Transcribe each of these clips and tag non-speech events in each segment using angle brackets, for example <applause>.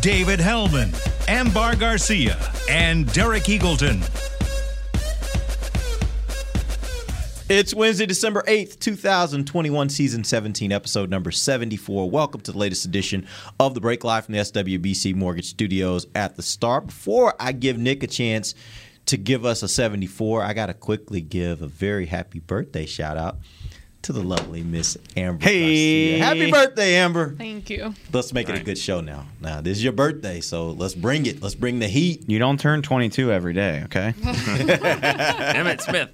David Helman, Amber Garcia, and Derek Eagleton. It's Wednesday, December 8th, 2021, season 17, episode number 74. Welcome to the latest edition of the Break Live from the SWBC Mortgage Studios at the start. Before I give Nick a chance to give us a 74, I got to quickly give a very happy birthday shout out to the lovely Miss Amber. Hey. Garcia. Happy birthday, Amber. Thank you. Let's make it a good show now. Now, this is your birthday, so let's bring it. Let's bring the heat. You don't turn 22 every day, okay? <laughs> Emmitt Smith.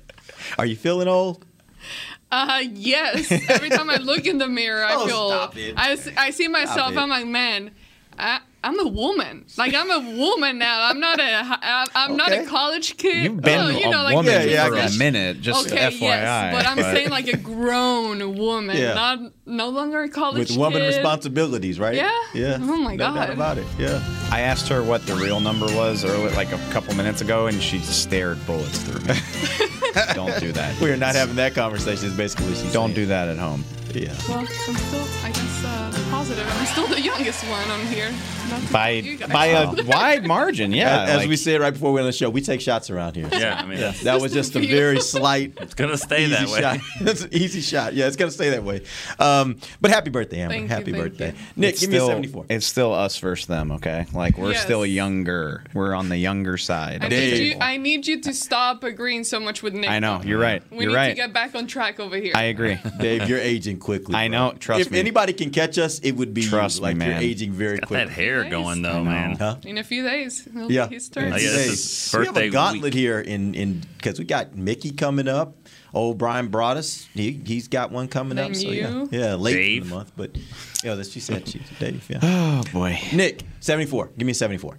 Are you feeling old? Uh, yes. Every time I look in the mirror, I Oh, feel. stop it. I, s- I see myself. I'm like, man, I, I'm a woman. Like I'm a woman now. I'm not a. I, I'm not a college kid. You've been Oh, you a know, like woman Yeah, yeah, for a minute, just okay, FYI. yes, but I'm saying like a grown woman, Yeah. not no longer a college With woman kid. responsibilities, right? Yeah. Yeah. Oh, my no doubt God. about it. Yeah. I asked her what the real number was earlier, like a couple minutes ago, and she just stared bullets through me. <laughs> don't do that. We are not having that conversation. Is basically what she's Don't saying. do that at home. Yeah. Well, I'm still, I guess, positive. I'm still the youngest one on here. Not By by a wide margin, yeah. As, as like- we said right before we went on the show, we take shots around here. Yeah, I mean, Yeah, that was just a very slight, <laughs> it's gonna stay easy that way. shot. <laughs> That's an easy shot. Yeah, it's gonna stay that way. Um, but happy birthday, Amber. Thank happy thank birthday, you. Nick. it's give me a still, seventy-four. It's still us versus them, okay? Like we're Yes. still younger. We're on the younger side. I need, Dave. you. I need you to stop agreeing so much with Nick. I know. You're right. We You're need right. to get back on track over here. I agree. Dave, you're aging quickly. I bro. know, trust if me. If anybody can catch us, it would be you. Trust me, like man. You're aging very Got quickly. that hair Nice. going though, man. Huh? In a few days, it'll Yeah. be his turn. Oh, yeah, this is we have a gauntlet week. here in in because we got Mickey coming up. Old Brian brought us. He he's got one coming Then up. So yeah, you. yeah, late in the month, but yeah, that's she said. She Dave. Yeah. Oh boy. Nick, seventy four. Give me a seventy four.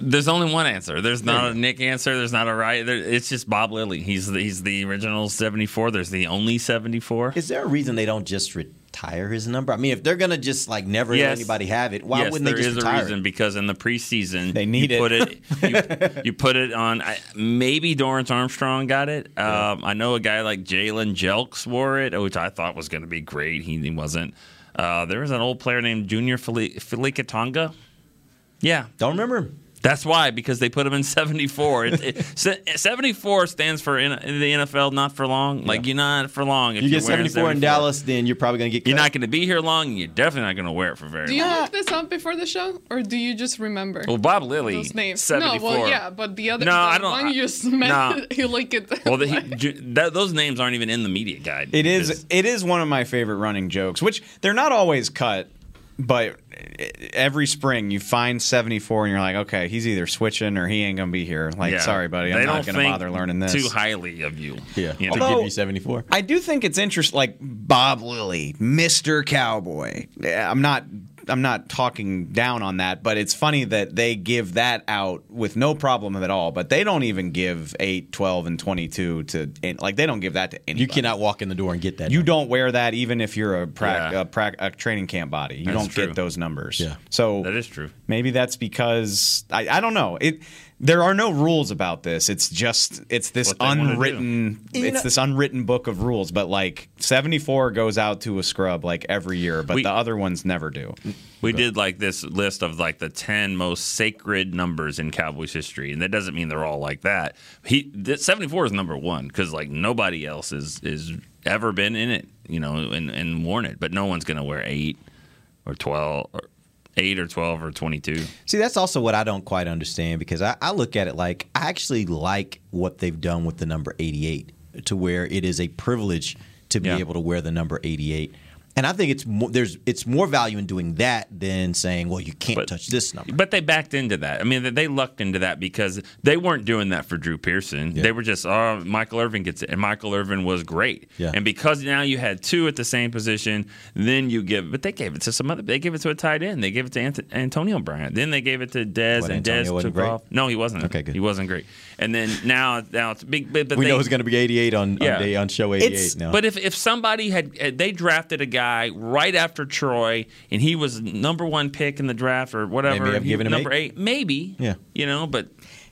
There's only one answer. There's not a Nick answer. There's not a right. There, it's just Bob Lilly. He's the, he's the original 74. There's the only 74. Is there a reason they don't just retire his number? I mean, if they're gonna just like never let anybody have it, why yes, wouldn't they just is retire a reason it? because in the preseason They need you it. Put it <laughs> you, you put it on. I, maybe Dorance Armstrong got it. Um, I know a guy like Jalen Jelks wore it, which I thought was going to be great. He, he wasn't. Uh, there was an old player named Junior Tonga. Yeah, Don't remember him. That's why because they put him in 74. It, it, <laughs> 74 stands for in, in the NFL not for long. Like you're not for long. If You you're get wearing seventy four in Dallas, then you're probably gonna get. Cut. You're not going to be here long, and you're definitely not going to wear it for very Do you long. look this up before the show, or do you just remember Well, Bob Lilly, those names? 74. No, well, yeah, but the other No, the I don't- one you just I- meant, no. you like it. Well, the, he, that, those names aren't even in the media guide. It is. It is one of my favorite running jokes, which they're not always cut, but every spring you find 74 and you're like, okay, he's either switching or he ain't gonna be here. Like, yeah. sorry, buddy, I'm don't gonna bother learning this. Too highly of you. Yeah. You To give you seventy four. I do think it's interesting, like Bob Lilly, Mister Cowboy. Yeah, I'm not. I'm not talking down on that, but it's funny that they give that out with no problem at all. But they don't even give 8, 12, and 22 to like they don't give that to anybody. You cannot walk in the door and get that. You number. don't wear that even if you're a, prac- Yeah. a, prac- a training camp body. You That's don't true. get those numbers. Yeah. So That is true. Maybe that's because I, I don't know. It there are no rules about this. It's just it's this What they wanna unwritten it's this unwritten book of rules. But like seventy four goes out to a scrub like every year, but We- the other ones never do. We did like this list of like the 10 most sacred numbers in Cowboys history, and that doesn't mean they're all like that. He 74 is number one because like nobody else is is ever been in it, you know, and, and worn it. But no one's gonna wear eight or 12 or eight or 12 or 22. See, that's also what I don't quite understand because I, I look at it like I actually like what they've done with the number 88 to where it is a privilege to be Yeah. able to wear the number 88. And I think it's more, there's it's more value in doing that than saying, well, you can't touch this number. But they backed into that. I mean, they lucked into that because they weren't doing that for Drew Pearson. They were just, oh, Michael Irvin gets it, and Michael Irvin was great. Yeah. And because now you had two at the same position, then you give. But they gave it to some other. They gave it to a tight end. They gave it to Ant- Antonio Bryant. Then they gave it to Dez, What, and Dez Antonio wasn't took great? off. No, he wasn't. Okay, good. He wasn't great. And then now, now it's big. But, but we they, know it's going to be 88 on, on day on show 88 it's, now. But if, if somebody had uh, they drafted a guy right after Troy and he was number one pick in the draft or whatever, Maybe I've given him number eight? eight, maybe. Yeah. you know, but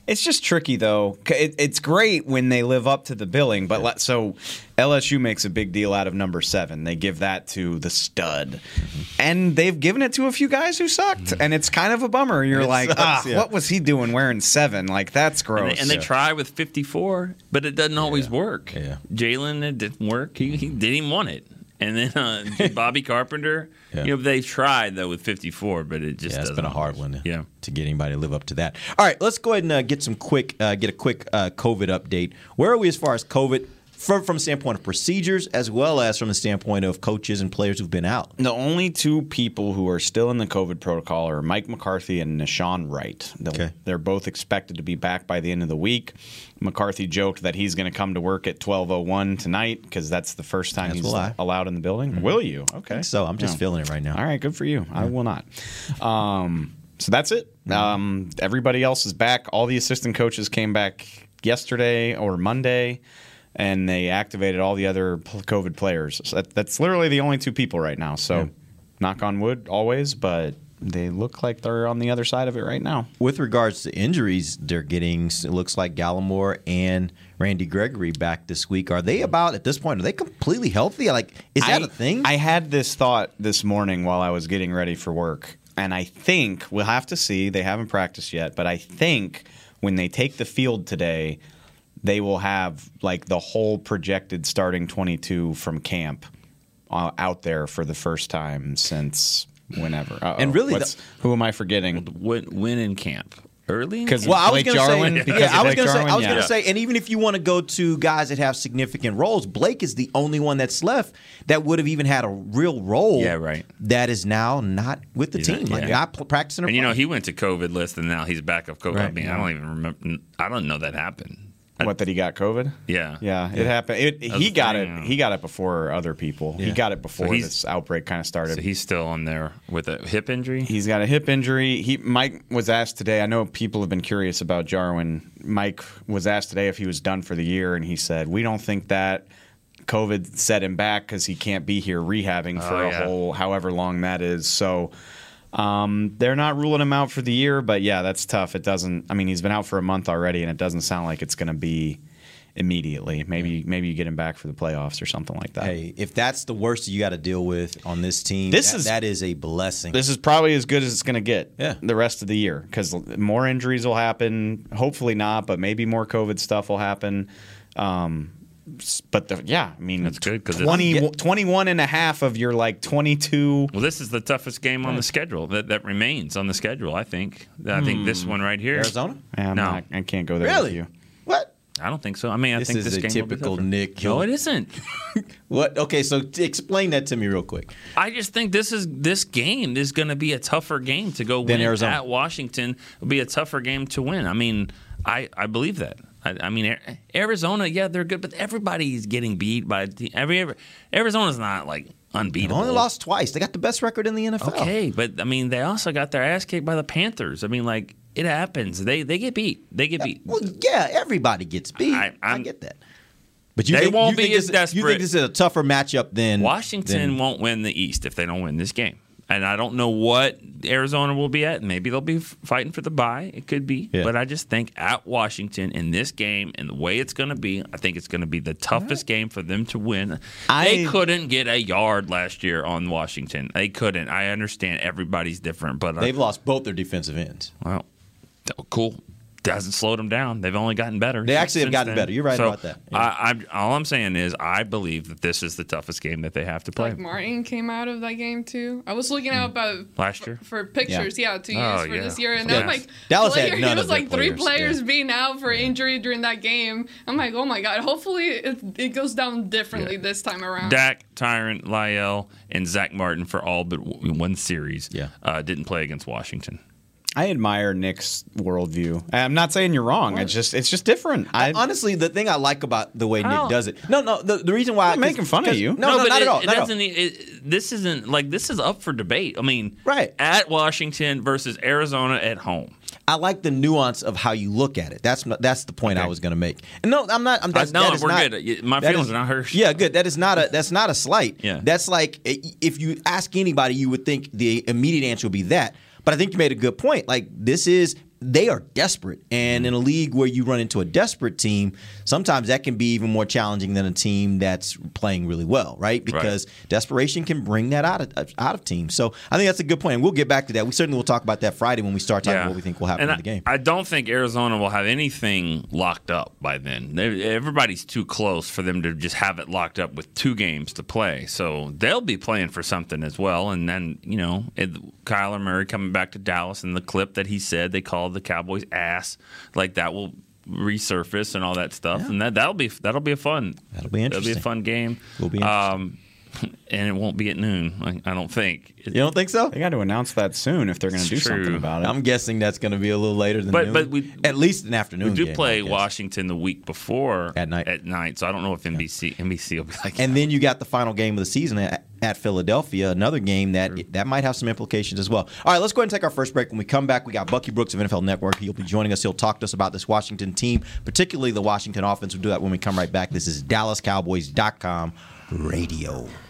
It's just tricky though. It, it's great when they live up to the billing, but let, so LSU makes a big deal out of number seven. They give that to the stud, and they've given it to a few guys who sucked, and it's kind of a bummer. You're It like, sucks, ah, yeah. what was he doing wearing seven? Like that's and gross. they, and they try with 54, but it doesn't always work. Yeah. Jalen, it didn't work. He, he didn't even want it. And then uh, <laughs> Bobby Carpenter, Yeah. you know, they tried though with 54, but it just yeah, it's doesn't been a hard one to, Yeah. to get anybody to live up to that. All right, let's go ahead and uh, get some quick, uh, get a quick uh, COVID update. Where are we as far as COVID from from the standpoint of procedures as well as from the standpoint of coaches and players who've been out? The only two people who are still in the COVID protocol are Mike McCarthy and Nahshon Wright. They'll- Okay. They're both expected to be back by the end of the week. McCarthy joked that he's going to come to work at 12:01 tonight because that's the first time As he's allowed in the building. Will you? Okay. So I'm just Yeah. feeling it right now. All right, good for you. I will not. Um, so that's it. Um, everybody else is back. All the assistant coaches came back yesterday or Monday, and they activated all the other COVID players. So that, that's literally the only two people right now. So, knock on wood, always, but they look like they're on the other side of it right now. With regards to injuries, they're getting. It looks like Gallimore and Randy Gregory back this week. Are they about at this point? Are they completely healthy? Like, is that I, a thing? I had this thought this morning while I was getting ready for work, and I think we'll have to see. They haven't practiced yet, but I think when they take the field today, they will have like the whole projected starting 22 from camp uh, out there for the first time since whenever. Uh-oh. And really What's- who am I forgetting? When, when in camp? Early? 'Cause- Well, I was going to Jarwin? say, Because yeah, of I was going to say, I Jarwin? was going Yeah. to say, and even if you want to go to guys that have significant roles, Blake is the only one that's left that would have even had a real role. Yeah, right. That is now not with the He's team, not- yeah. not pl- practicing. Or And you know, he went to COVID list and now he's back of COVID. I Right. mean, I don't even remember. I don't know that happened. I- What that he got COVID? Yeah. Yeah, it happened. It, he got thing, it. yeah. He got it before other people. He got it before he's- this outbreak kind of started. So he's still on there with a hip injury. He's got a hip injury. He Mike was asked today. I know people have been curious about Jarwin. Mike was asked today if he was done for the year, and he said, "We don't think that COVID set him back because he can't be here rehabbing for Oh, a whole however long that is." So. Um, they're not ruling him out for the year, but yeah, that's tough. It doesn't. I mean, he's been out for a month already, and it doesn't sound like it's going to be immediately. Maybe maybe you get him back for the playoffs or something like that. Hey, if that's the worst you got to deal with on this team, This that- is- that is a blessing. This is probably as good as it's going to get. Yeah. The rest of the year because more injuries will happen. Hopefully not, but maybe more COVID stuff will happen. Um, but the, yeah, I mean, That's good because 20, 21 and a half of your like 22. Well, this is the toughest game on the schedule that, that remains on the schedule. I think. I think this hmm. one right here. Arizona? Yeah, No. not- I can't go there Really? with you. What? I don't think so. I mean, I This think is this a game will be typical tougher. Nick. No, it isn't. <laughs> What? Okay, so t- explain that to me real quick. I just think this is this game is going to be a tougher game to go Than win Arizona. at Washington. Will be a tougher game to win. I mean, I I believe that. I, I mean, Arizona, yeah, they're good, but everybody's getting beat by every, every Arizona's not like unbeatable. They've unbeatable. only lost twice. They got the best record in the NFL. Okay, but I mean, they also got their ass kicked by the Panthers. I mean, like it happens. They they get beat. They get beat. Well, yeah, everybody gets beat. I, I- get that. But you They think, won't you be think as this, You desperate. think this is a tougher matchup than Washington than- won't win the East if they don't win this game. And I don't know what Arizona will be at. Maybe they'll be fighting for the bye. It could be. Yeah. But I just think at Washington in this game and the way it's going to be, I think it's going to be the toughest game for them to win. they I- couldn't get a yard last year on Washington. They couldn't. I understand everybody's different, but uh, They've lost both their defensive ends. well, cool. Hasn't slowed them down. They've only gotten better. They actually have gotten then. better. You're right So about that. Yeah. I, I'm, all I'm saying is I believe that this is the toughest game that they have to play Like Martin came out of that game too. I was looking out about last year. for pictures, yeah, to use Oh, for yeah. this year, and Yeah. I'm like, Dallas had player- none it was their like three players, players yeah. being out for injury during that game. I'm like, oh my god, hopefully it, it goes down differently this time around. Dak, Tyron, La'el, and Zack Martin for all but one series. Yeah. uh, didn't play against Washington. I admire Nick's worldview. I'm not saying you're wrong. It's just it's just different. I, Honestly, the thing I like about the way Nick oh. does it. No, no. The, the reason why I'm making fun of you. No, no, but not it, at all. It not doesn't. e- It, this isn't like this is up for debate. I mean, Right. at Washington versus Arizona at home. I like the nuance of how you look at it. That's that's the point I was going to make. And no, I'm not. I'm, that's, no, that is we're not- good. My feelings is- are not hurt. Yeah, good. That is not a that's not a slight. Yeah. that's like if you ask anybody, you would think the immediate answer would be that. But I think you made a good point. Like this is they are desperate, and in a league where you run into a desperate team, sometimes that can be even more challenging than a team that's playing really well, right? Because desperation can bring that out of out of teams. So I think that's a good point, and we'll get back to that. We certainly will talk about that Friday when we start talking about what we think will happen And in the game. I, I don't think Arizona will have anything locked up by then. They, everybody's too close for them to just have it locked up with two games to play. So they'll be playing for something as well. And then, you know, it, Kyler Murray coming back to Dallas and the clip that he said they called the Cowboys ass, like that will resurface and all that stuff. And that, that'll be that'll be a fun. That'll be interesting. That'll be a fun game. Will be interesting. Um, <laughs> and it won't be at noon. I, I don't think. you don't think so? they got to announce that soon if they're going to It's do something about it. I'm guessing that's going to be a little later than But- noon. but we- at least an afternoon. We do game, play Washington the week before At night. At night, so I don't know if NBC NBC will be like. and then you got the final game of the season at, at Philadelphia, another game that that might have some implications as well. All right, let's go ahead and take our first break. When we come back, we got Bucky Brooks of NFL Network. He'll be joining us. He'll talk to us about this Washington team, particularly the Washington offense. We'll do that when we come right back. This is DallasCowboys.com radio.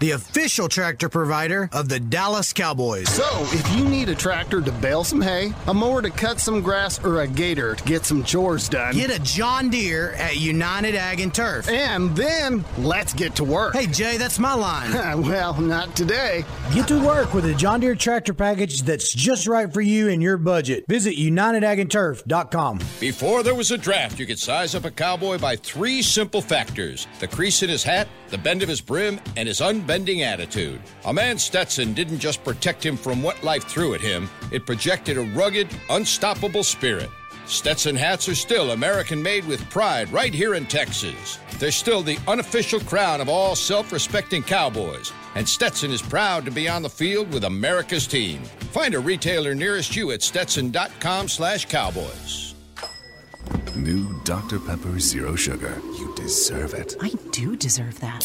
the official tractor provider of the Dallas Cowboys. So, if you need a tractor to bale some hay, a mower to cut some grass, or a gator to get some chores done, Get a John Deere at United Ag and Turf. and then let's get to work. Hey, Jay, that's my line. <laughs> well, not today. Get to work with a John Deere tractor package that's just right for you and your budget. Visit UnitedAgAndTurf.com. Before there was a draft, you could size up a cowboy by three simple factors the crease in his hat, the bend of his brim, and his unbending attitude. A man Stetson didn't just protect him from what life threw at him, it projected a rugged, unstoppable spirit. Stetson hats are still American made with pride right here in Texas. They're still the unofficial crown of all self respecting cowboys, and Stetson is proud to be on the field with America's team. Find a retailer nearest you at stetson.com slash cowboys. New Dr. Pepper Zero Sugar. You deserve it. I do deserve that.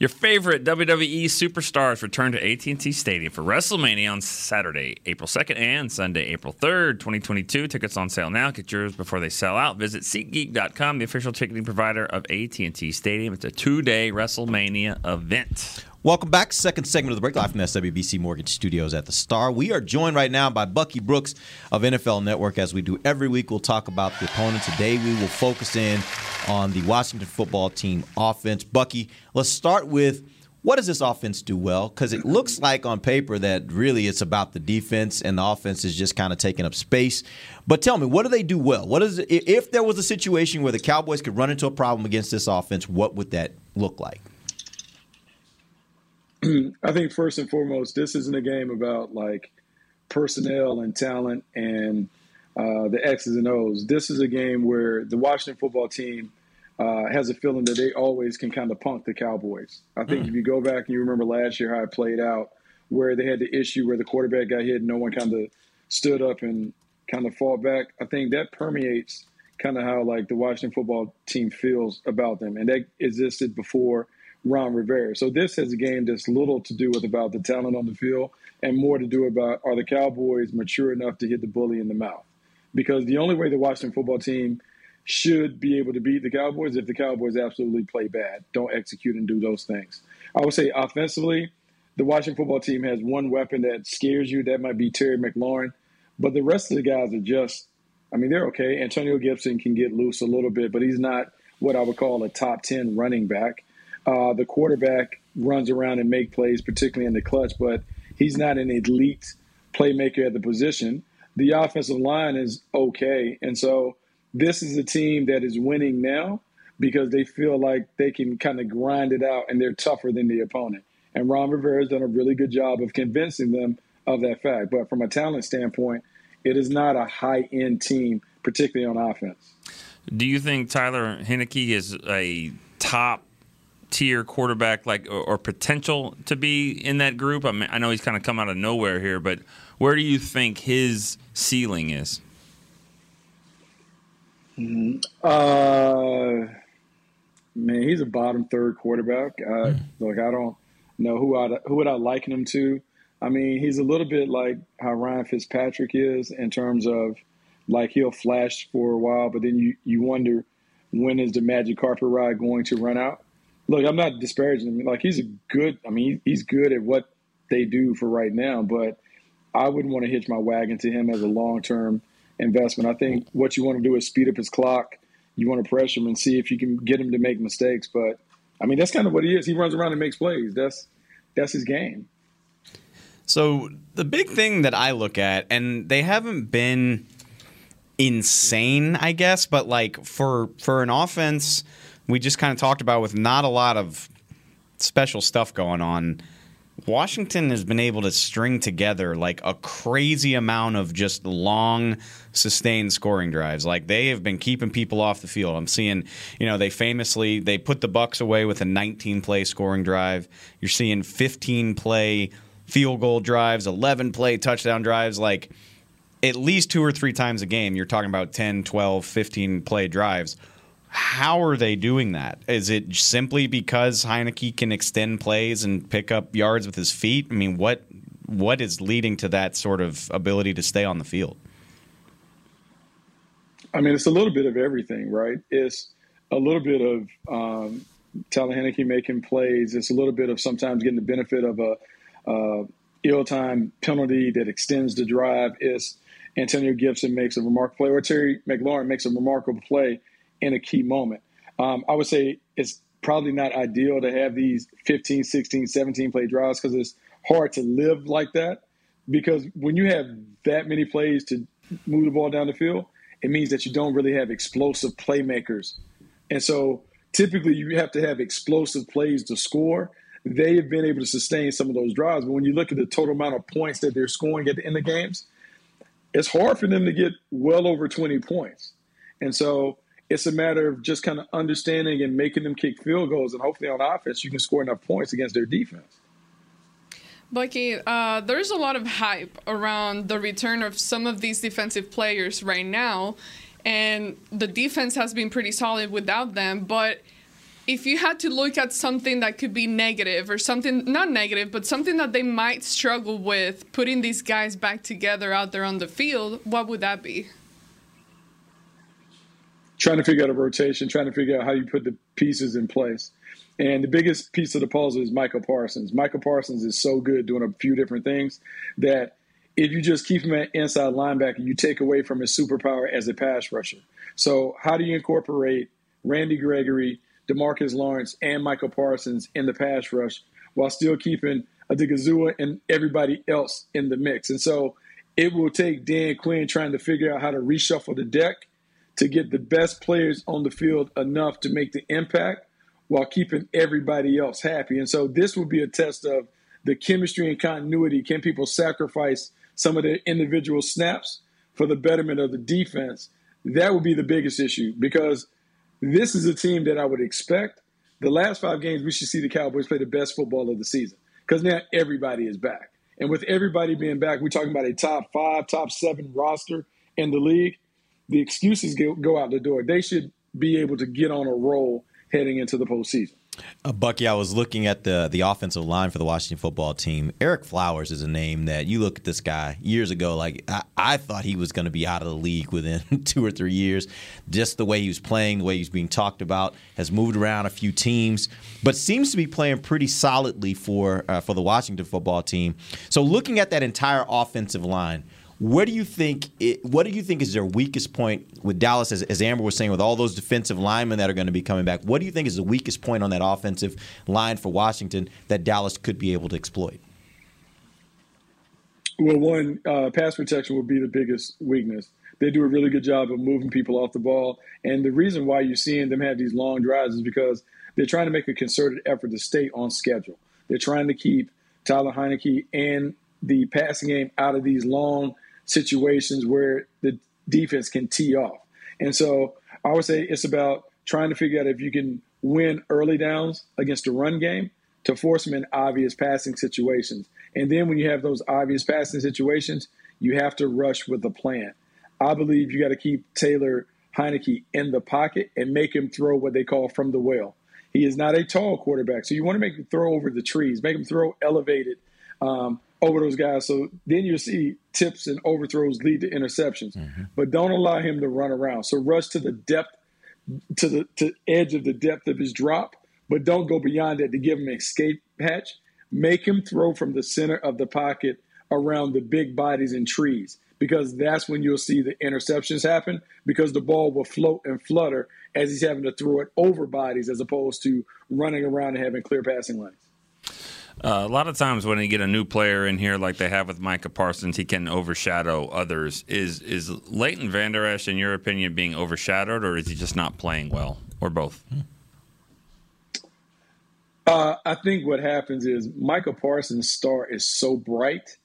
Your favorite WWE superstars return to AT&T Stadium for WrestleMania on Saturday, April 2nd and Sunday, April 3rd, 2022. Tickets on sale now. Get yours before they sell out. Visit SeatGeek.com, the official ticketing provider of AT&T Stadium. It's a two-day WrestleMania event. Welcome back. Second segment of the break live from the SWBC Mortgage Studios at the Star. We are joined right now by Bucky Brooks of NFL Network. As we do every week, we'll talk about the opponent. Today, we will focus in on the Washington football team offense. Bucky, let's start with what does this offense do well? Because it looks like on paper that really it's about the defense and the offense is just kind of taking up space. But tell me, what do they do well? What is if there was a situation where the Cowboys could run into a problem against this offense? What would that look like? <clears throat> I think first and foremost, this isn't a game about like personnel and talent and uh, the X's and O's. This is a game where the Washington football team uh, has a feeling that they always can kind of punk the Cowboys. I think Mm. if you go back and you remember last year how it played out, where they had the issue where the quarterback got hit and no one kind of stood up and kind of fought back. I think that permeates kind of how like the Washington football team feels about them, and that existed before Ron Rivera. So this has a game that's little to do with about the talent on the field and more to do about are the Cowboys mature enough to hit the bully in the mouth? Because the only way the Washington football team should be able to beat the Cowboys if the Cowboys absolutely play bad, don't execute and do those things. I would say offensively, the Washington football team has one weapon that scares you. That might be Terry McLaurin, but the rest of the guys are just. I mean, they're okay. Antonio Gibson can get loose a little bit, but he's not what I would call a top ten running back. Uh, the quarterback runs around and make plays, particularly in the clutch, but he's not an elite playmaker at the position. The offensive line is okay, and so this is a team that is winning now because they feel like they can kind of grind it out and they're tougher than the opponent. And Ron Rivera has done a really good job of convincing them of that fact. But from a talent standpoint, it is not a high end team, particularly on offense. Do you think Tyler Heinicke is a top tier quarterback, like or, or potential to be in that group? I mean, I know he's kind of come out of nowhere here, but where do you think his ceiling is? Uh, man, he's a bottom third quarterback. Uh, Look, I don't know who I who would I liken him to. I mean, he's a little bit like how Ryan Fitzpatrick is in terms of like he'll flash for a while, but then you you wonder when is the magic carpet ride going to run out. Look, I'm not disparaging him. Like he's a good. I mean, he's good at what they do for right now, but I wouldn't want to hitch my wagon to him as a long term investment. I think what you want to do is speed up his clock. You want to pressure him and see if you can get him to make mistakes. But I mean, that's kind of what he is. He runs around and makes plays. That's that's his game. So the big thing that I look at, and they haven't been insane, I guess, but like for for an offense, we just kind of talked about with not a lot of special stuff going on. Washington has been able to string together like a crazy amount of just long, sustained scoring drives. Like they have been keeping people off the field. I'm seeing, you know, they famously they put the Bucks away with a 19 play scoring drive. You're seeing 15 play field goal drives, 11 play touchdown drives. Like at least two or three times a game, you're talking about 10, 12, 15 play drives. How are they doing that? Is it simply because Heinicke can extend plays and pick up yards with his feet? I mean, what what is leading to that sort of ability to stay on the field? I mean, it's a little bit of everything, right? It's a little bit of um, Heinicke making plays. It's a little bit of sometimes getting the benefit of a uh, ill-time penalty that extends the drive. It's Antonio Gibson makes a remarkable play, or Terry McLaurin makes a remarkable play in a key moment. Um, I would say it's probably not ideal to have these 15, 16, 17 play drives because it's hard to live like that. Because when you have that many plays to move the ball down the field, it means that you don't really have explosive playmakers. And so typically you have to have explosive plays to score. They have been able to sustain some of those drives. But when you look at the total amount of points that they're scoring at the end of games, it's hard for them to get well over 20 points. And so it's a matter of just kind of understanding and making them kick field goals. And hopefully on offense, you can score enough points against their defense. Bucky, uh, there's a lot of hype around the return of some of these defensive players right now, and the defense has been pretty solid without them. But if you had to look at something that could be negative or something, not negative, but something that they might struggle with putting these guys back together out there on the field, what would that be? Trying to figure out a rotation, trying to figure out how you put the pieces in place. And the biggest piece of the puzzle is Micah Parsons. Micah Parsons is so good doing a few different things that if you just keep him at inside linebacker, you take away from his superpower as a pass rusher. So, how do you incorporate Randy Gregory, Demarcus Lawrence, and Micah Parsons in the pass rush while still keeping Odighizuwa and everybody else in the mix? And so, it will take Dan Quinn trying to figure out how to reshuffle the deck to get the best players on the field enough to make the impact while keeping everybody else happy. And so this will be a test of the chemistry and continuity. Can people sacrifice some of their individual snaps for the betterment of the defense? That would be the biggest issue because this is a team that I would expect. The last five games, we should see the Cowboys play the best football of the season because now everybody is back. And with everybody being back, we're talking about a top five, top seven roster in the league. The excuses go, out the door. They should be able to get on a roll heading into the postseason. Uh, Bucky, I was looking at the the offensive line for the Washington football team. Ereck Flowers is a name that you look at this guy years ago. Like I, I thought he was going to be out of the league within <laughs> two or three years. Just the way he was playing, the way he's being talked about, has moved around a few teams, but seems to be playing pretty solidly for uh, for the Washington football team. So looking at that entire offensive line. Where do you think? It, what do you think is their weakest point with Dallas? As, as, Amber was saying, with all those defensive linemen that are going to be coming back, what do you think is the weakest point on that offensive line for Washington that Dallas could be able to exploit? Well, one uh, pass protection would be the biggest weakness. They do a really good job of moving people off the ball, and the reason why you're seeing them have these long drives is because they're trying to make a concerted effort to stay on schedule. They're trying to keep Tyler Heinicke and the passing game out of these long situations where the defense can tee off. And so I would say it's about trying to figure out if you can win early downs against the run game to force them in obvious passing situations. And then when you have those obvious passing situations, you have to rush with a plan. I believe you got to keep Taylor Heinicke in the pocket and make him throw what they call from the well. He is not a tall quarterback, so you want to make him throw over the trees, make him throw elevated, um, over those guys. So then you see tips and overthrows lead to interceptions. Mm-hmm. But don't allow him to run around. So rush to the depth, to the to edge of the depth of his drop, but don't go beyond that to give him an escape hatch. Make him throw from the center of the pocket around the big bodies and trees because that's when you'll see the interceptions happen because the ball will float and flutter as he's having to throw it over bodies as opposed to running around and having clear passing lanes. Uh, a lot of times when you get a new player in here, like they have with Micah Parsons, he can overshadow others. Is is Leighton Vander Esch, in your opinion, being overshadowed, or is he just not playing well, or both? Uh, I think what happens is Micah Parsons' star is so bright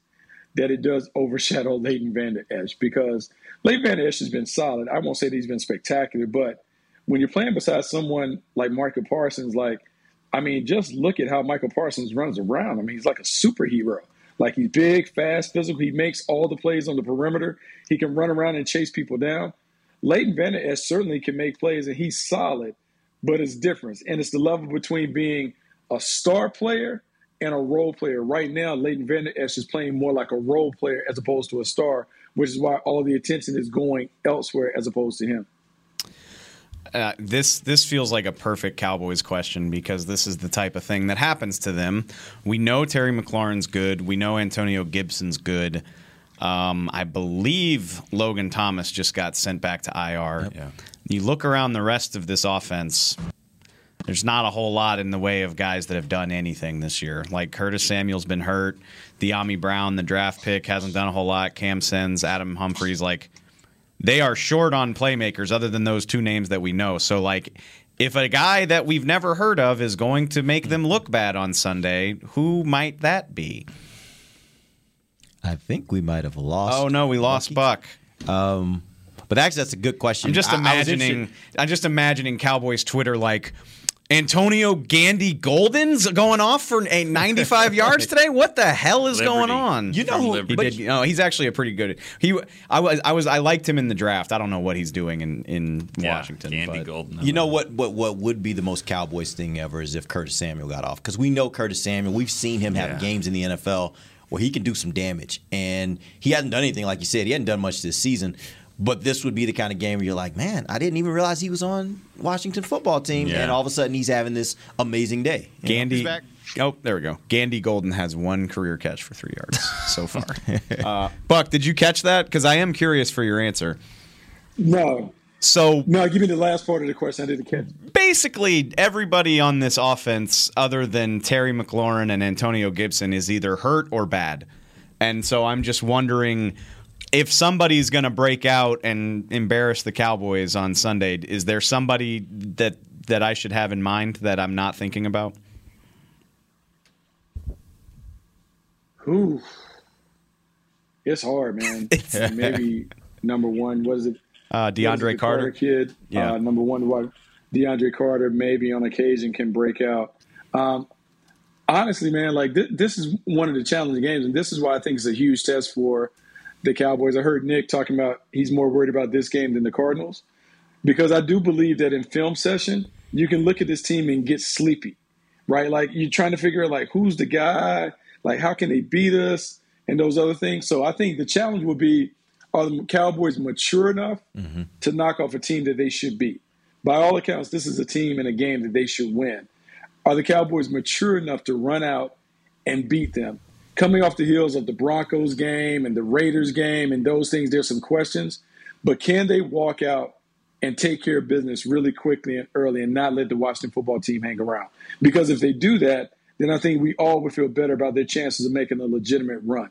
that it does overshadow <laughs> Leighton Vander Esch because Leighton Vander Esch has been solid. I won't say that he's been spectacular, but when you're playing beside someone like Micah Parsons, like – I mean, just look at how Micah Parsons runs around. I mean, he's like a superhero. Like he's big, fast, physical. He makes all the plays on the perimeter. He can run around and chase people down. Leighton Vander Esch certainly can make plays, and he's solid, but it's different. And it's the level between being a star player and a role player. Right now, Leighton Esch is playing more like a role player as opposed to a star, which is why all the attention is going elsewhere as opposed to him. Uh, this this feels like a perfect Cowboys question because this is the type of thing that happens to them. We know Terry McLaurin's good. We know Antonio Gibson's good. Um, I believe Logan Thomas just got sent back to IR. Yep. Yeah. You look around the rest of this offense. There's not a whole lot in the way of guys that have done anything this year. Like Curtis Samuel's been hurt. Dyami Brown, the draft pick, hasn't done a whole lot. Cam Sims, Adam Humphries, like they are short on playmakers other than those two names that we know. So like if a guy that we've never heard of is going to make them look bad on Sunday, who might that be? I think we might have lost. Oh no, we lost Buck. Um, but actually, that's a good question. I'm just imagining. I'm just imagining Cowboys Twitter like Antonio Gandy Golden's going off for a <laughs> 95 yards today. What the hell is Liberty. going on? You know, who, he did. You know, he's actually a pretty good. He, I was, I was, I liked him in the draft. I don't know what he's doing in in yeah, Washington. Gandy. Golden. You know what? What what would be the most Cowboys thing ever is if Curtis Samuel got off because we know Curtis Samuel. We've seen him have Yeah. games in the NFL where he can do some damage, and he hasn't done anything like you said. He hasn't done much this season. But this would be the kind of game where you're like, man, I didn't even realize he was on Washington football team, Yeah. and all of a sudden he's having this amazing day. Gandy. Oh, there we go. Gandy Golden has one career catch for three yards so <laughs> far. uh, Buck, did you catch that? Because I am curious for your answer. No. So No, give me the last part of the question. I didn't catch. basically, everybody on this offense, other than Terry McLaurin and Antonio Gibson, is either hurt or bad. And so I'm just wondering if somebody's going to break out and embarrass the Cowboys on Sunday. Is there somebody that that I should have in mind that I'm not thinking about? Who? It's hard, man. <laughs> Maybe number one. What is it? Uh, is it, DeAndre the Carter. kid. Yeah. Uh, number one. What DeAndre Carter maybe on occasion can break out. Um, honestly, man, like th- this is one of the challenging games, and this is why I think it's a huge test for the Cowboys. I heard Nick talking about he's more worried about this game than the Cardinals because I do believe that in film session you can look at this team and get sleepy, right? Like you're trying to figure out like who's the guy, like how can they beat us, and those other things. So I think the challenge will be: Are the Cowboys mature enough mm-hmm. to knock off a team that they should beat? By all accounts, this is a team in a game that they should win. Are the Cowboys mature enough to run out and beat them? Coming off the heels of the Broncos game and the Raiders game and those things, there's some questions. But can they walk out and take care of business really quickly and early and not let the Washington football team hang around? Because if they do that, then I think we all would feel better about their chances of making a legitimate run.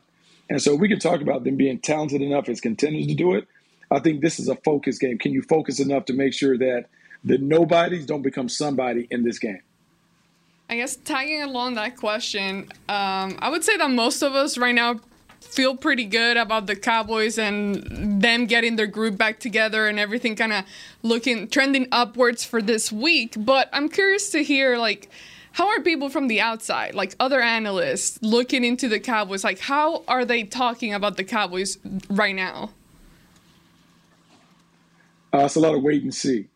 And so we can talk about them being talented enough as contenders to do it. I think this is a focus game. Can you focus enough to make sure that the nobodies don't become somebody in this game? I guess tagging along that question, um, I would say that most of us right now feel pretty good about the Cowboys and them getting their group back together and everything kind of looking trending upwards for this week. But I'm curious to hear like how are people from the outside, like other analysts, looking into the Cowboys? Like how are they talking about the Cowboys right now? Uh, it's a lot of wait and see,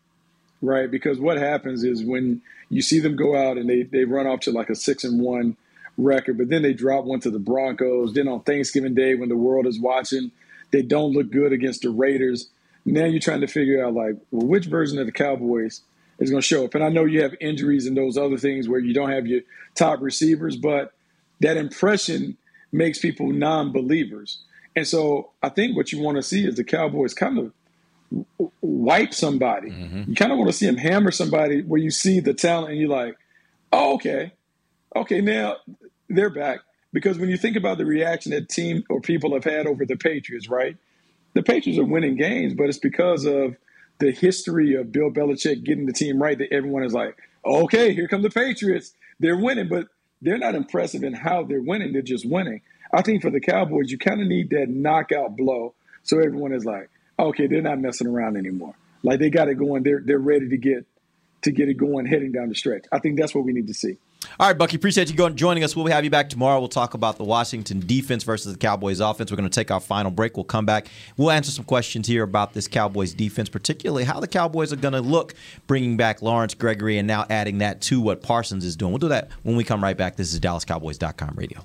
right? Because what happens is when you see them go out and they, they run off to like a six and one record, but then they drop one to the Broncos. Then on Thanksgiving Day, when the world is watching, they don't look good against the Raiders. Now you're trying to figure out like, well, which version of the Cowboys is going to show up? And I know you have injuries and those other things where you don't have your top receivers, but that impression makes people non-believers. And so I think what you want to see is the Cowboys kind of wipe somebody. Mm-hmm. You kind of want to see him hammer somebody where you see the talent and you're like, oh, okay, okay, now they're back. Because when you think about the reaction that team or people have had over the Patriots, right? The Patriots are winning games, but it's because of the history of Bill Belichick getting the team right that everyone is like, okay, here come the Patriots. They're winning, but they're not impressive in how they're winning. They're just winning. I think for the Cowboys, you kind of need that knockout blow so everyone is like, okay, they're not messing around anymore. Like they got it going. They're they're ready to get to get it going heading down the stretch. I think that's what we need to see. All right, Bucky, appreciate you going, joining us. We'll have you back tomorrow. We'll talk about the Washington defense versus the Cowboys offense. We're going to take our final break. We'll come back. We'll answer some questions here about this Cowboys defense, particularly how the Cowboys are going to look bringing back Lawrence Gregory and now adding that to what Parsons is doing. We'll do that when we come right back. This is DallasCowboys.com radio.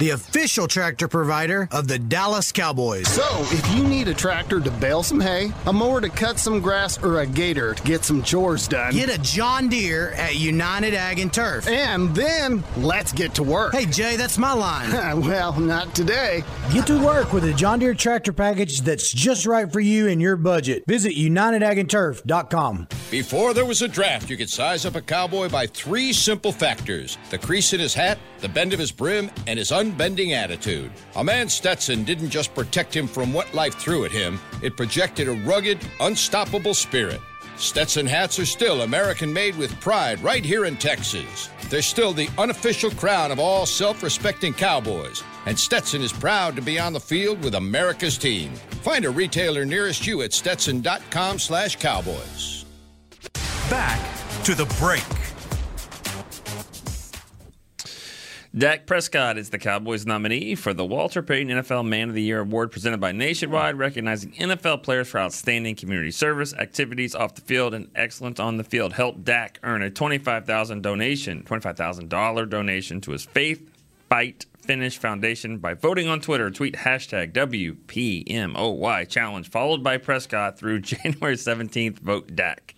the official tractor provider of the Dallas Cowboys. So, if you need a tractor to bale some hay, a mower to cut some grass, or a gator to get some chores done, Get a John Deere at United Ag and Turf. And then let's get to work. Hey, Jay, that's my line. <laughs> well, not today. Get to work with a John Deere tractor package that's just right for you and your budget. Visit UnitedAgAndTurf.com. Before there was a draft, you could size up a cowboy by three simple factors the crease in his hat, the bend of his brim, and his unbending attitude. A man Stetson didn't just protect him from what life threw at him, it projected a rugged, unstoppable spirit. Stetson hats are still American made with pride right here in Texas. They're still the unofficial crown of all self respecting cowboys, and Stetson is proud to be on the field with America's team. Find a retailer nearest you at stetson.com slash cowboys. Back to the break. Dak Prescott is the Cowboys nominee for the Walter Payton NFL Man of the Year award presented by Nationwide, recognizing NFL players for outstanding community service, activities off the field, and excellence on the field. Help Dak earn a 25,000 donation, twenty-five thousand dollar donation to his Faith Fight Finish Foundation by voting on Twitter. Tweet hashtag WPMOY challenge followed by Prescott through <laughs> January seventeenth. Vote Dak.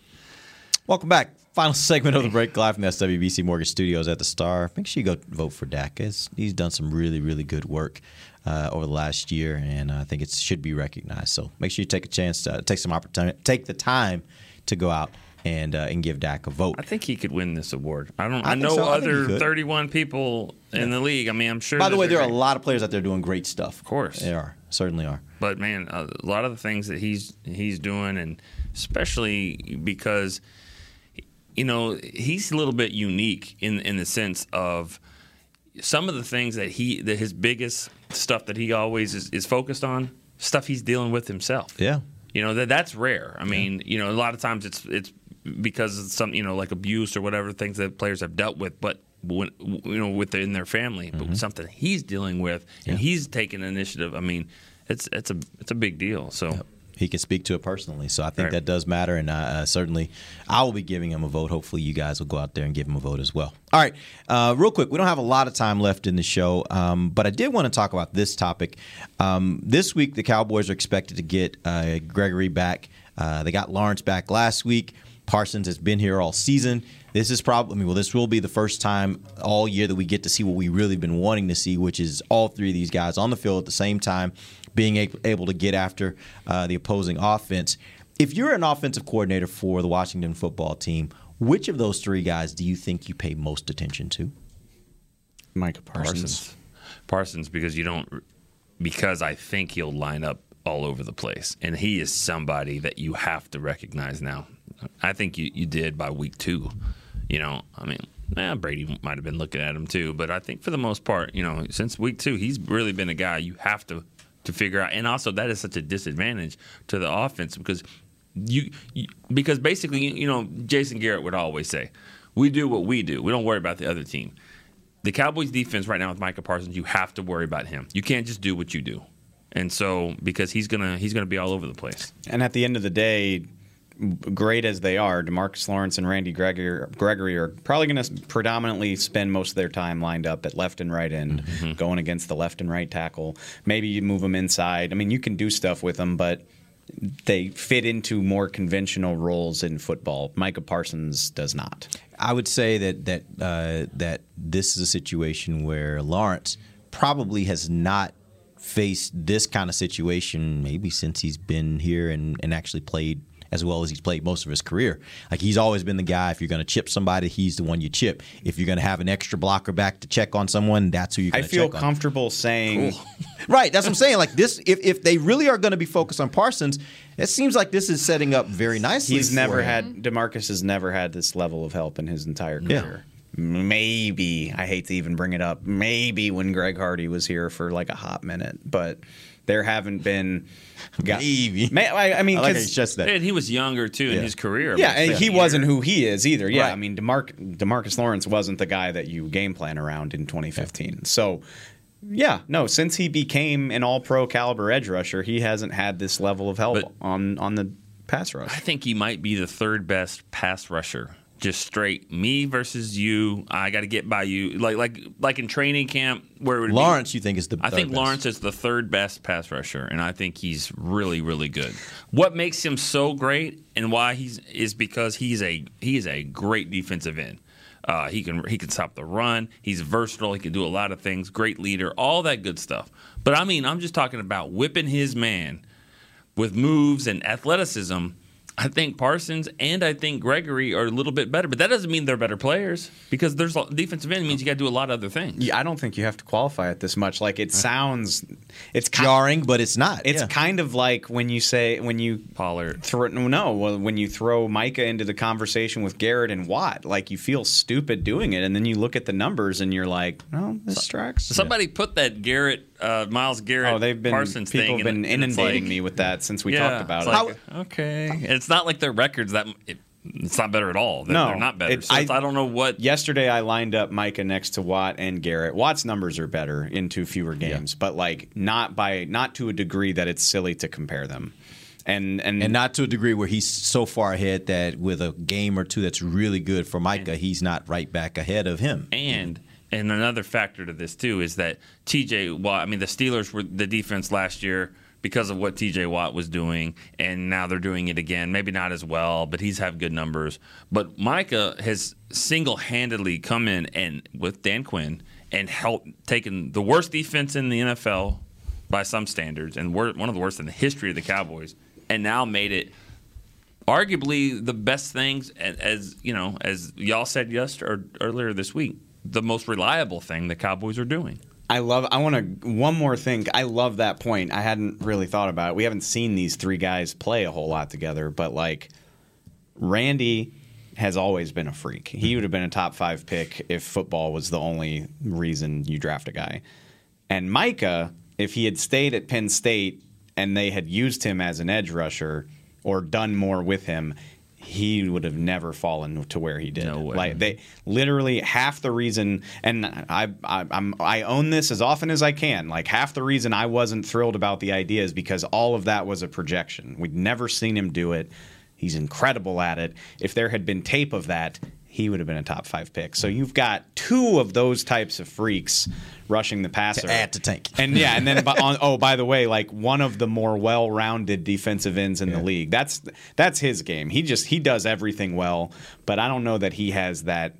Welcome back. Final segment of the break live from the SWBC Mortgage Studios at the Star. Make sure you go vote for Dak. He's, he's done some really, really good work uh, over the last year, and I think it should be recognized. So make sure you take a chance to take some opportunity, take the time to go out and uh, and give Dak a vote. I think he could win this award. I don't. I I, know so. I other could. 31 people in the league. I mean, I'm sure. By the way, there are a lot of players out there doing great stuff. Of course, they are. Certainly are. But man, a lot of the things that he's he's doing, and especially because you know he's a little bit unique in in the sense of some of the things that he that his biggest stuff that he always is, is focused on stuff he's dealing with himself. Yeah. You know that that's rare. I mean, you know, a lot of times it's it's because of some you know like abuse or whatever things that players have dealt with, but when, you know within their family, but mm-hmm. something he's dealing with and he's taking initiative. I mean, it's it's a it's a big deal. So. He can speak to it personally, so I think Right. that does matter, and uh, certainly I will be giving him a vote. Hopefully, you guys will go out there and give him a vote as well. All right, uh, real quick, we don't have a lot of time left in the show, um, but I did want to talk about this topic. Um, this week, the Cowboys are expected to get uh, Gregory back. Uh, they got Lawrence back last week. Parsons has been here all season. This is probably, I mean, well, this will be the first time all year that we get to see what we really been wanting to see, which is all three of these guys on the field at the same time, being able to get after uh, the opposing offense. If you're an offensive coordinator for the Washington football team, which of those three guys do you think you pay most attention to? Micah Parsons. Parsons, because you don't, because I think he'll line up all over the place, and he is somebody that you have to recognize now. I think you, you did by week two. You know, I mean, eh, Brady might have been looking at him too, but I think for the most part, you know, since week two, he's really been a guy you have to to figure out, and also that is such a disadvantage to the offense because you, you because basically, you know, Jason Garrett would always say, "We do what we do. We don't worry about the other team." the Cowboys defense right now with Micah Parsons, you have to worry about him. You can't just do what you do. And so because he's gonna he's gonna be all over the place. And at the end of the day, great as they are, DeMarcus Lawrence and Randy Gregory, Gregory are probably going to predominantly spend most of their time lined up at left and right end, going against the left and right tackle. Maybe you move them inside. I mean, you can do stuff with them, but they fit into more conventional roles in football. Micah Parsons does not. I would say that that uh, that this is a situation where Lawrence probably has not faced this kind of situation maybe since he's been here and, and actually played as well as he's played most of his career. Like he's always been the guy. If you're going to chip somebody, he's the one you chip. If you're going to have an extra blocker back to check on someone, that's who you're I going to feel check on. comfortable saying <laughs> Right, that's what I'm saying. Like this, if, if they really are going to be focused on Parsons, it seems like this is setting up very nicely. He's never him. had DeMarcus has never had this level of help in his entire career. Yeah. career. Maybe I hate to even bring it up. Maybe when Greg Hardy was here for like a hot minute, but there haven't been. <laughs> Maybe. <laughs> I, I mean, I like 'cause- how you stressed that. And he was younger too in his career. yeah, and he second wasn't who he is either. Yeah, Right. I mean, DeMarc, DeMarcus Lawrence wasn't the guy that you game plan around in 2015. So, yeah, no, since he became an All Pro caliber edge rusher, he hasn't had this level of help on on the pass rush. I think he might be the third best pass rusher. Just straight me versus you. I got to get by you. Like like like in training camp where it would be- Lawrence, you think is the I think best. Lawrence is the third best pass rusher, and I think he's really, really good. What makes him so great, and why he's is because he's a he is a great defensive end. Uh, he can he can stop the run. He's versatile. He can do a lot of things. Great leader. All that good stuff. But I mean, I'm just talking about whipping his man with moves and athleticism. I think Parsons and I think Gregory are a little bit better, but that doesn't mean they're better players because there's a- defensive end means you got to do a lot of other things. Yeah, I don't think you have to qualify it this much. Like it sounds, it's ki- jarring, but it's not. It's yeah. kind of like when you say when you Pollard. throw no, when you throw Micah into the conversation with Garrett and Watt, like you feel stupid doing it, and then you look at the numbers and you're like, oh, this tracks. Somebody put that Garrett, uh, Myles Garrett, Oh, they've been Parsons people thing. have been and- and inundating like- me with that since we Yeah, talked about it. like, okay, it's not like their records that. It, It's not better at all. They're, no, they're not better. It- so it's- I, don't know what. Yesterday, I lined up Micah next to Watt and Garrett. Watt's numbers are better in two fewer games, but like not by not to a degree that it's silly to compare them. And and and not to a degree where he's so far ahead that with a game or two that's really good for Micah, he's not right back ahead of him. And and another factor to this too is that TJ Watt. I mean, the Steelers were the defense last year because of what TJ Watt was doing, and now they're doing it again. Maybe not as well, but he's have good numbers. But Micah has single handedly come in and with Dan Quinn and helped taken the worst defense in the NFL by some standards and one of the worst in the history of the Cowboys, and now made it arguably the best things as, as you know as y'all said yesterday or earlier this week the most reliable thing the cowboys are doing I love. I want to one more thing. I love that point. I hadn't really thought about it. We haven't seen these three guys play a whole lot together, but like Randy has always been a freak. He would have been a top five pick if football was the only reason you draft a guy. And Micah, if he had stayed at Penn State and they had used him as an edge rusher or done more with him, he would have never fallen to where he did. No way. Like they literally half the reason, and I, I I'm I own this as often as I can. Like half the reason I wasn't thrilled about the idea is because all of that was a projection. We'd never seen him do it. He's incredible at it. If there had been tape of that, he would have been a top five pick. So you've got two of those types of freaks rushing the passer. To add to Tank. And yeah, and then on, oh, by the way, like one of the more well-rounded defensive ends in the league. That's that's his game. He just he does everything well, but I don't know that he has that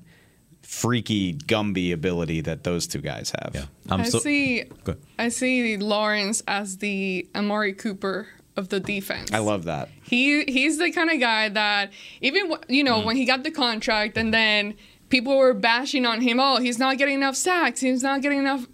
freaky Gumby ability that those two guys have. Yeah. I see. I see Lawrence as the Amari Cooper of the defense. I love that. He he's the kind of guy that even you know mm. when he got the contract and then people were bashing on him. Oh, he's not getting enough sacks. He's not getting enough.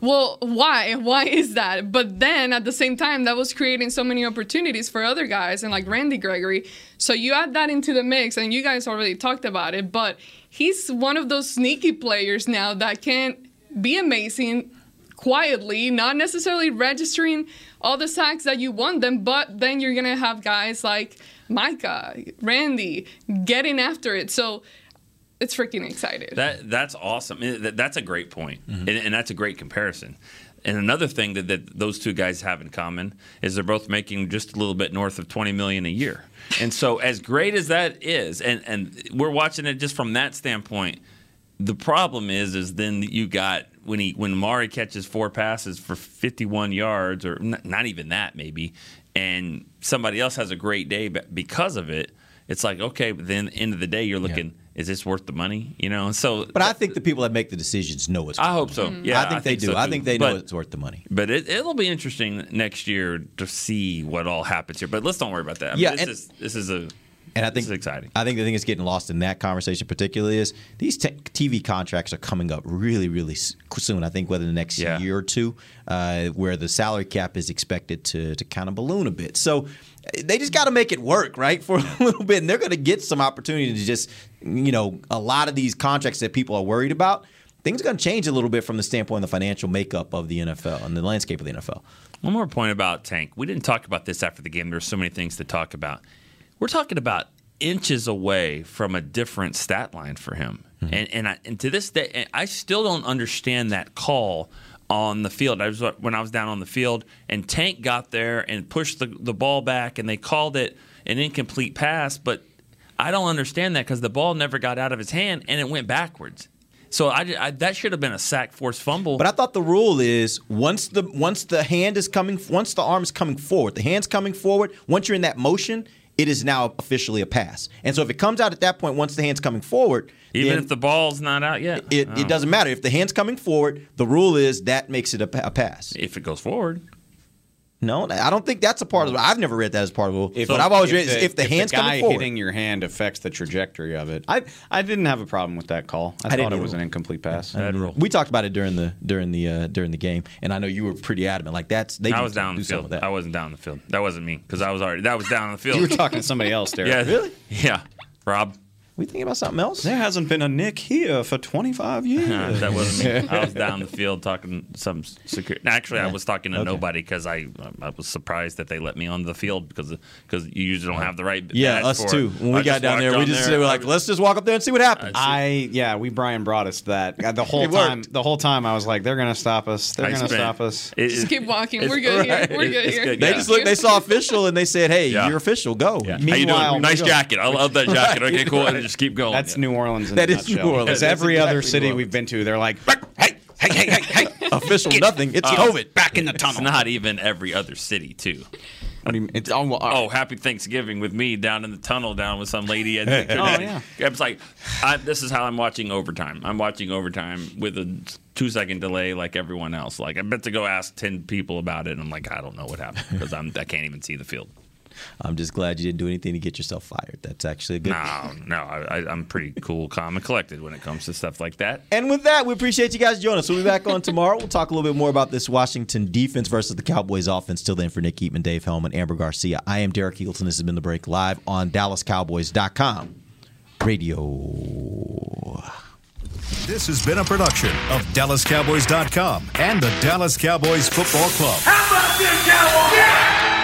Well, why? <laughs> Why is that? But then at the same time, that was creating so many opportunities for other guys and like Randy Gregory. So you add that into the mix, and you guys already talked about it. But he's one of those sneaky players now that can be amazing quietly, not necessarily registering all the sacks that you want them, but then you're gonna have guys like Micah, Randy getting after it. So it's freaking exciting. That that's awesome. I mean, that- That's a great point. Mm-hmm. and, and that's a great comparison. And another thing that, that those two guys have in common is they're both making just a little bit north of twenty million a year. And so, as great as that is, and and we're watching it just from that standpoint. The problem is, is then you got when he when Mari catches four passes for 51 yards, or n- not even that maybe, and somebody else has a great day but because of it. It's like okay, but then end of the day, you're looking, is this worth the money? You know, so But I think the people that make the decisions know it's. I hope so. Yeah, I think they do. so I think they know But- it's worth the money. But it, it'll be interesting next year to see what all happens here. But let's don't worry about that. I mean, Yeah, this and- is this is a And I think is exciting. I think the thing that's getting lost in that conversation, particularly, is these t- TV contracts are coming up really, really soon. I think within the next Yeah. year or two, uh, where the salary cap is expected to to kind of balloon a bit. So they just got to make it work, right, <laughs> for a little bit, and they're going to get some opportunity to just, you know, a lot of these contracts that people are worried about. Things are going to change a little bit from the standpoint of the financial makeup of the NFL and the landscape of the NFL. One more point about Tank. We didn't talk about this after the game. There There's so many things to talk about. We're talking about inches away from a different stat line for him. Mm-hmm. And and, I, and to this day, I still don't understand that call on the field. I was when I was down on the field, and Tank got there and pushed the, the ball back, and they called it an incomplete pass. But I don't understand that because the ball never got out of his hand and it went backwards. So I, I- that should have been a sack force fumble. But I thought the rule is once the once the hand is coming, once the arm is coming forward, the hand's coming forward. Once you're in that motion, it is now officially a pass. And so if it comes out at that point, once the hand's coming forward, even if the ball's not out yet, it, Oh. it doesn't matter if the hand's coming forward. The rule is that makes it a, a pass. If it goes forward. No, I don't think that's a part of the. I've never read that as part of the rule. If, but I've always if read is if the hand's guy coming forward. hitting your hand affects the trajectory of it. I I didn't have a problem with that call. I, I thought it either. was an incomplete pass. We talked about it during the during the uh, during the game, and I know you were pretty adamant. Like that's they I need was down do the field. I wasn't down on the field. That wasn't me because I was already that was down on the field. You were talking to somebody else, <laughs> Derek. Yeah, Really? Yeah, Rob. We thinking about something else? There hasn't been a Nick here for 25 <laughs> years. that wasn't me. <laughs> I was down the field talking some security. Actually, I was talking to Okay. nobody because I I was surprised that they let me on the field because because you usually don't have the right. Yeah, us for too. it. When we I got down there, we just there, were like, let's just walk up there and see what happens. I yeah, we Brian brought us that Uh, the whole time. worked. The whole time I was like, they're gonna stop us. They're I gonna spent- stop us. it- Just keep walking. We're good right. here. We're good It's here. good, They yeah. just looked. They saw official and they said, "Hey, Yeah. you're official. Go." Yeah. How you Meanwhile, doing? Nice jacket. I love that <laughs> jacket. Okay, cool. And just keep going. That's New Orleans in That a is nutshell. New Orleans. Because That's every other exactly city New we've been to, they're like, hey, hey, hey, hey, hey, <laughs> Official nothing. It's Uh, COVID. back in the It's tunnel. not even every other city too. What do you mean? It's oh, well, Oh, happy Thanksgiving with me down in the tunnel down with some lady. At <laughs> Oh, yeah. It's like, I, this is how I'm watching overtime. I'm watching overtime with a two second delay like everyone else. Like, I bet to go ask 10 people about it. And I'm like, I don't know what happened because I'm, I can't even see the field. I'm just glad you didn't do anything to get yourself fired. That's actually a good. No, no, I, I, I'm pretty cool, calm, and collected when it comes to stuff like that. And with that, we appreciate you guys joining us. We'll be back on <laughs> tomorrow. We'll talk a little bit more about this Washington defense versus the Cowboys offense. Till then, for Nick Eatman, Dave Helman, and Amber Garcia, I am Derek Eagleton. This has been The Break live on DallasCowboys.com radio. This has been a production of DallasCowboys.com and the Dallas Cowboys Football Club. How about this, Cowboys?